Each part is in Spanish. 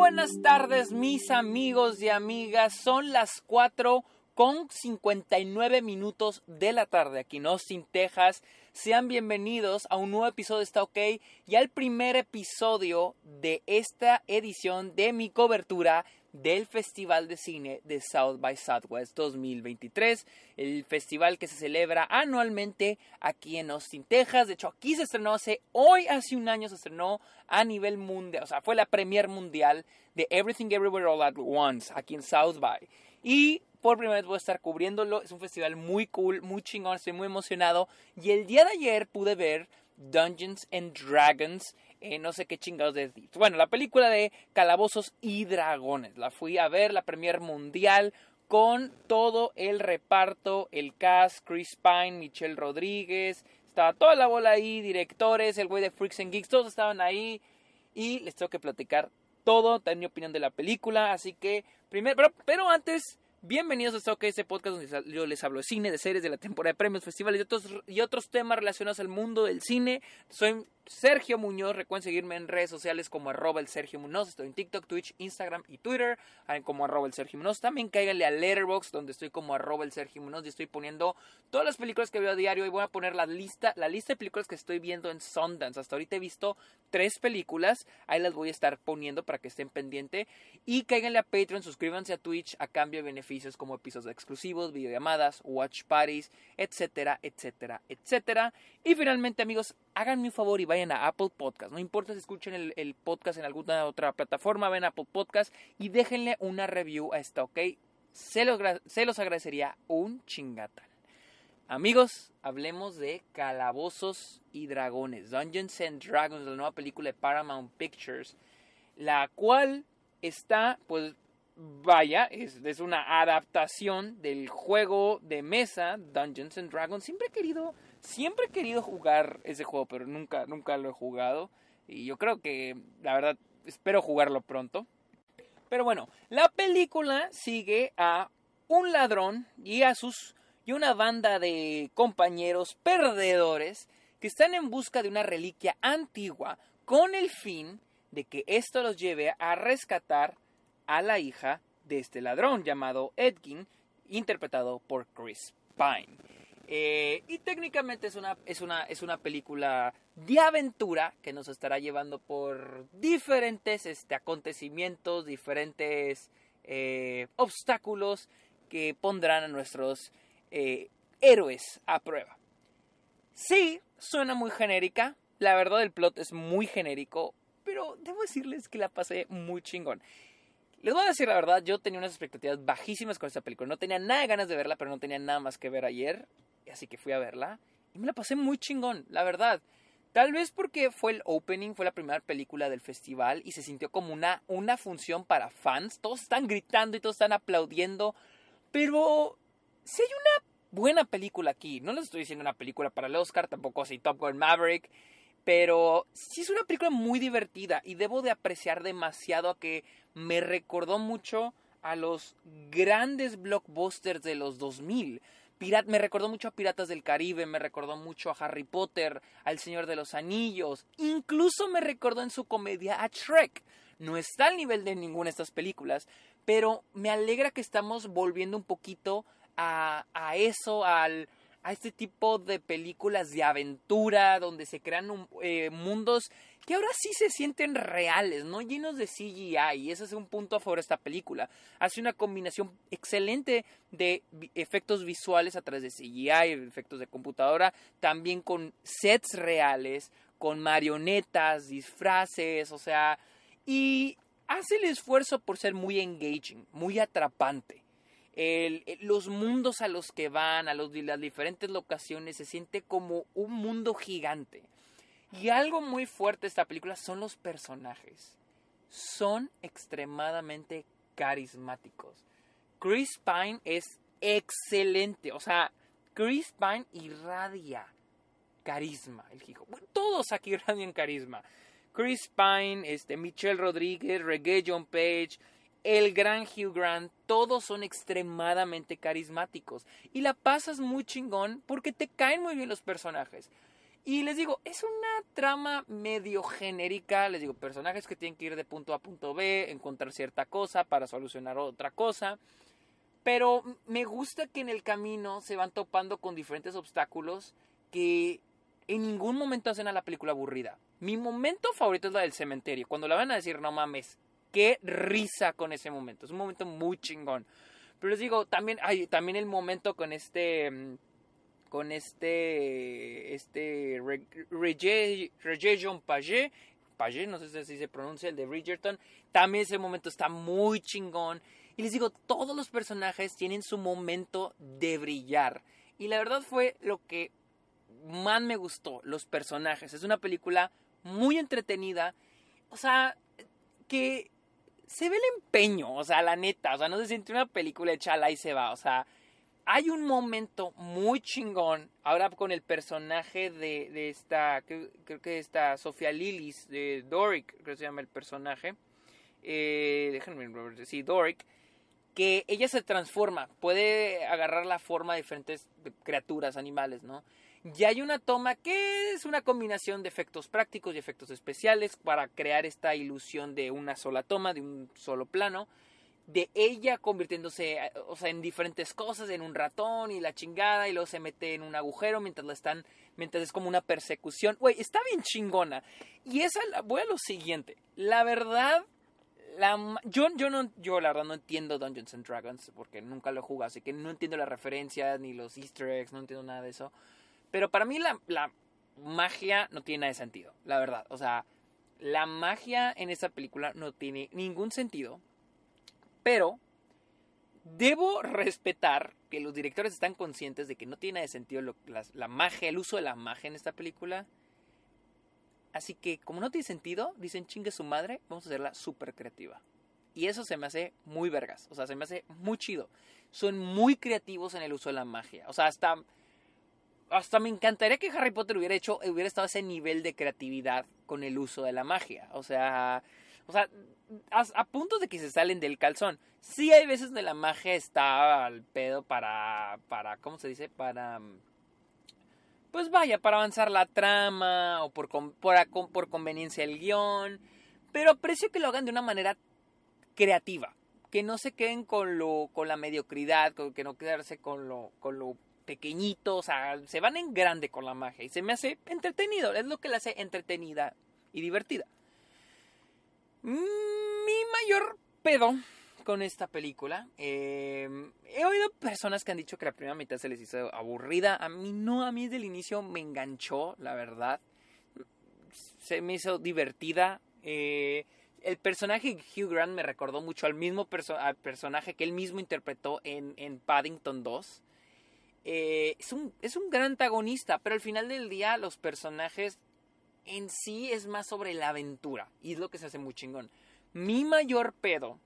buenas tardes, mis amigos y amigas. Son las 4 con 59 minutos de la tarde aquí en Austin, Texas. Sean bienvenidos a un nuevo episodio de Está OK y al primer episodio de esta edición de mi cobertura del Festival de Cine de South by Southwest 2023, el festival que se celebra anualmente aquí en Austin, Texas. De hecho, aquí se estrenó hace, hoy hace un año se estrenó a nivel mundial, o sea, fue la premier mundial de Everything Everywhere All at Once aquí en South by. Y por primera vez voy a estar cubriéndolo, es un festival muy cool, muy chingón, estoy muy emocionado. Y el día de ayer pude ver Dungeons and Dragons eh, no sé qué chingados de... Bueno, la película de Calabozos y Dragones. La fui a ver, la premier mundial, con todo el reparto, el cast, Chris Pine, Michelle Rodríguez, estaba toda la bola ahí, directores, el güey de Freaks and Geeks, todos estaban ahí y les tengo que platicar todo, también mi opinión de la película, así que primero, pero, antes Bienvenidos a este podcast donde yo les hablo de cine, de series, de la temporada de premios, festivales y otros, y otros temas relacionados al mundo del cine. Soy Sergio Muñoz, recuerden seguirme en redes sociales como arroba el Sergio Muñoz, estoy en TikTok, Twitch, Instagram y Twitter, como arroba el Sergio Muñoz. También cáiganle a Letterboxd donde estoy como arroba el Sergio Muñoz y estoy poniendo todas las películas que veo a diario y voy a poner la lista, la lista de películas que estoy viendo en Sundance. Hasta ahorita he visto tres películas, ahí las voy a estar poniendo para que estén pendientes. Y cáiganle a Patreon, suscríbanse a Twitch a cambio de beneficios como episodios exclusivos, videollamadas, watch parties, etcétera, etcétera, etcétera. Y finalmente, amigos, háganme un favor y vayan a Apple Podcast. No importa si escuchen el, podcast en alguna otra plataforma, ven a Apple Podcast y déjenle una review a esta, ¿ok? Se los, se los agradecería un chingatal. Amigos, hablemos de Calabozos y Dragones, Dungeons and Dragons, la nueva película de Paramount Pictures, la cual está pues vaya, es, una adaptación del juego de mesa Dungeons and Dragons. Siempre he querido, siempre he querido jugar ese juego, pero nunca, nunca lo he jugado. Y yo creo que, la verdad, espero jugarlo pronto. Pero bueno, la película sigue a un ladrón y a sus y una banda de compañeros perdedores que están en busca de una reliquia antigua con el fin de que esto los lleve a rescatar a la hija de este ladrón llamado Edgin, interpretado por Chris Pine. Eh, y técnicamente es una, es, una, es una película de aventura que nos estará llevando por diferentes este, acontecimientos, diferentes eh, obstáculos que pondrán a nuestros eh, héroes a prueba. Sí, suena muy genérica. La verdad, el plot es muy genérico. Pero debo decirles que la pasé muy chingón. Les voy a decir la verdad, yo tenía unas expectativas bajísimas con esta película. No tenía nada de ganas de verla, pero no tenía nada más que ver ayer. Así que fui a verla. Y me la pasé muy chingón, la verdad. Tal vez porque fue el opening, fue la primera película del festival y se sintió como una, una función para fans. Todos están gritando y todos están aplaudiendo. Pero si hay una buena película aquí, no les estoy diciendo una película para el Oscar, tampoco así Top Gun Maverick. Pero sí es una película muy divertida y debo de apreciar demasiado a que me recordó mucho a los grandes blockbusters de los 2000. Me recordó mucho a Piratas del Caribe, me recordó mucho a Harry Potter, al Señor de los Anillos, incluso me recordó en su comedia a Shrek. No está al nivel de ninguna de estas películas, pero me alegra que estamos volviendo un poquito a, a eso, al, a este tipo de películas de aventura donde se crean eh, mundos que ahora sí se sienten reales, no llenos de CGI. Y ese es un punto a favor de esta película. Hace una combinación excelente de efectos visuales a través de CGI, efectos de computadora, también con sets reales, con marionetas, disfraces, o sea, y hace el esfuerzo por ser muy engaging, muy atrapante los mundos a los que van, a los, las diferentes locaciones, se siente como un mundo gigante. Y algo muy fuerte de esta película son los personajes. Son extremadamente carismáticos. Chris Pine es excelente. O sea, Chris Pine irradia carisma. El hijo. todos aquí irradian carisma. Chris Pine, este, Michelle Rodríguez, Reggae John Page, el gran Hugh Grant, todos son extremadamente carismáticos. Y la pasas muy chingón porque te caen muy bien los personajes. Y les digo, es una trama medio genérica, les digo, personajes que tienen que ir de punto A punto B, encontrar cierta cosa para solucionar otra cosa. Pero me gusta que en el camino se van topando con diferentes obstáculos que en ningún momento hacen a la película aburrida. Mi momento favorito es la del cementerio. Cuando la van a decir, no mames, qué risa con ese momento. Es un momento muy chingón. Pero les digo, también hay también el momento con este mm, con este este Rejejon Page, Page, no sé si se pronuncia el de Bridgerton, también ese momento está muy chingón. Y les digo, todos los personajes tienen su momento de brillar. Y la verdad fue lo que más me gustó, los personajes. Es una película muy entretenida. O sea, que se ve el empeño, o sea, la neta, o sea, no se siente una película hecha y se va, o sea, hay un momento muy chingón, ahora con el personaje de, de esta, creo, que esta Sofía Lillis, de Doric, creo que se llama el personaje, eh, déjenme, sí, Doric, que ella se transforma, puede agarrar la forma de diferentes criaturas, animales, ¿no? Y hay una toma que es una combinación de efectos prácticos y efectos especiales para crear esta ilusión de una sola toma, de un solo plano, de ella convirtiéndose o sea, en diferentes cosas, en un ratón y la chingada, y luego se mete en un agujero mientras la están, mientras es como una persecución. Güey, está bien chingona. Y esa, voy a lo siguiente. La verdad, la, yo, yo, no, yo la verdad no entiendo Dungeons and Dragons porque nunca lo he jugado, así que no entiendo las referencias ni los easter eggs, no entiendo nada de eso. Pero para mí la, la magia no tiene nada de sentido, la verdad. O sea, la magia en esta película no tiene ningún sentido. Pero debo respetar que los directores están conscientes de que no tiene sentido la, la, magia, el uso de la magia en esta película. Así que, como no tiene sentido, dicen chingue su madre, vamos a hacerla súper creativa. Y eso se me hace muy vergas. O sea, se me hace muy chido. Son muy creativos en el uso de la magia. O sea, hasta hasta me encantaría que Harry Potter hubiera hecho, hubiera estado a ese nivel de creatividad con el uso de la magia. O sea, o sea, a, punto de que se salen del calzón. Sí hay veces donde la magia está al pedo para, para, ¿cómo se dice? Para, pues vaya, para avanzar la trama o por, por, por conveniencia el guion. Pero aprecio que lo hagan de una manera creativa. Que no se queden con lo, con la mediocridad, que no quedarse con lo, con lo pequeñito, o sea, se van en grande con la magia y se me hace entretenido, es lo que la hace entretenida y divertida. Mi mayor pedo con esta película, em, he oído personas que han dicho que la primera mitad se les hizo aburrida, a mí no, a mí desde el inicio me enganchó, la verdad, se me hizo divertida. Eh, el personaje Hugh Grant me recordó mucho al mismo personaje que él mismo interpretó en, en Paddington 2. Eh, es, un, es un gran antagonista, pero al final del día los personajes en sí es más sobre la aventura y es lo que se hace muy chingón. Mi mayor pedo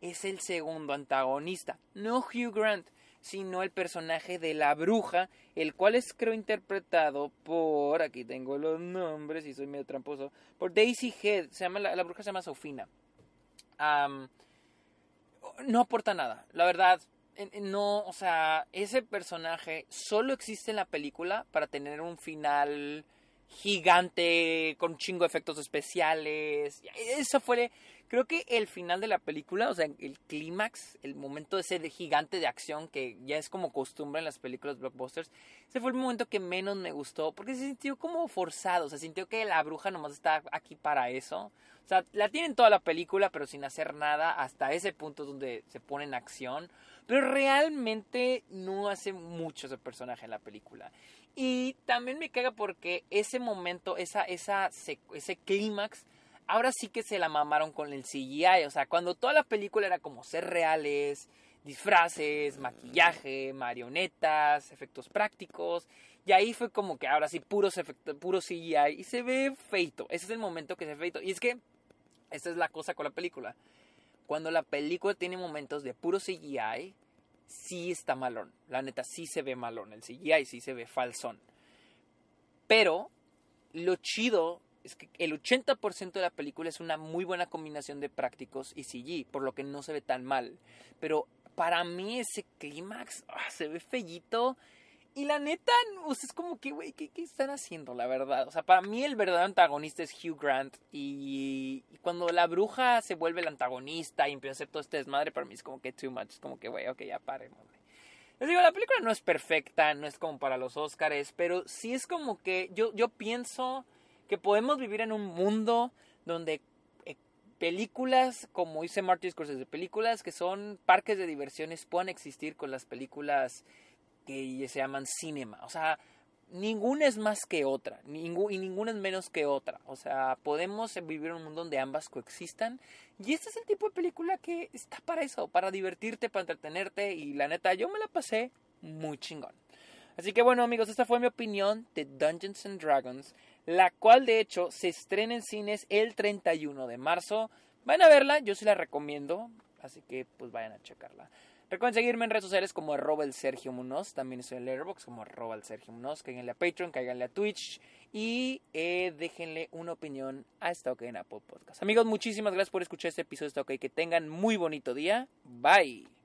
es el segundo antagonista, no Hugh Grant, sino el personaje de la bruja, el cual es creo interpretado por, aquí tengo los nombres y soy medio tramposo, por Daisy Head, se llama, la, bruja se llama Sofina. no aporta nada, la verdad, no, o sea, ese personaje solo existe en la película para tener un final gigante con chingo de efectos especiales. Eso fue, creo que el final de la película, o sea, el clímax, el momento ese de gigante de acción que ya es como costumbre en las películas blockbusters, ese fue el momento que menos me gustó porque se sintió como forzado, se sintió que la bruja nomás está aquí para eso. O sea, la tienen toda la película pero sin hacer nada hasta ese punto donde se pone en acción. Pero realmente no hace mucho ese personaje en la película. Y también me caga porque ese momento, esa, esa, ese clímax, ahora sí que se la mamaron con el CGI. O sea, cuando toda la película era como ser reales, disfraces, maquillaje, marionetas, efectos prácticos. Y ahí fue como que ahora sí, puros efectos, puro CGI. Y se ve feito. Ese es el momento que se ve feito. Y es que, esta es la cosa con la película cuando la película tiene momentos de puro CGI, sí está malón. La neta, sí se ve malón. El CGI sí se ve falsón. Pero lo chido es que el 80% de la película es una muy buena combinación de prácticos y CG, por lo que no se ve tan mal. Pero para mí ese clímax ah, se ve fellito Y la neta, o es como que, güey, ¿qué, ¿qué, están haciendo, la verdad? O sea, para mí el verdadero antagonista es Hugh Grant. Y, cuando la bruja se vuelve el antagonista y empieza a hacer todo este desmadre, para mí es como que too much. Es como que, güey, ok, ya paren, Les digo, la película no es perfecta, no es como para los Oscars, pero sí es como que yo, yo pienso que podemos vivir en un mundo donde eh, películas, como dice Martin Scorsese, películas que son parques de diversiones puedan existir con las películas que se llaman cinema. O sea, ninguna es más que otra, y ninguna es menos que otra. O sea, podemos vivir en un mundo donde ambas coexistan. Y este es el tipo de película que está para eso, para divertirte, para entretenerte. Y la neta, yo me la pasé muy chingón. Así que bueno amigos, esta fue mi opinión de Dungeons and Dragons, la cual de hecho se estrena en cines el 31 de marzo. Vayan a verla, yo sí la recomiendo, así que pues vayan a checarla. Recuerden seguirme en redes sociales como arroba el Sergio Munoz. También estoy en Letterboxd como arroba el Sergio Munoz. Cáiganle a Patreon, cáiganle a Twitch. Y eh, déjenle una opinión a esta OK en Apple Podcast. Amigos, muchísimas gracias por escuchar este episodio de esta OK. Que tengan muy bonito día. Bye.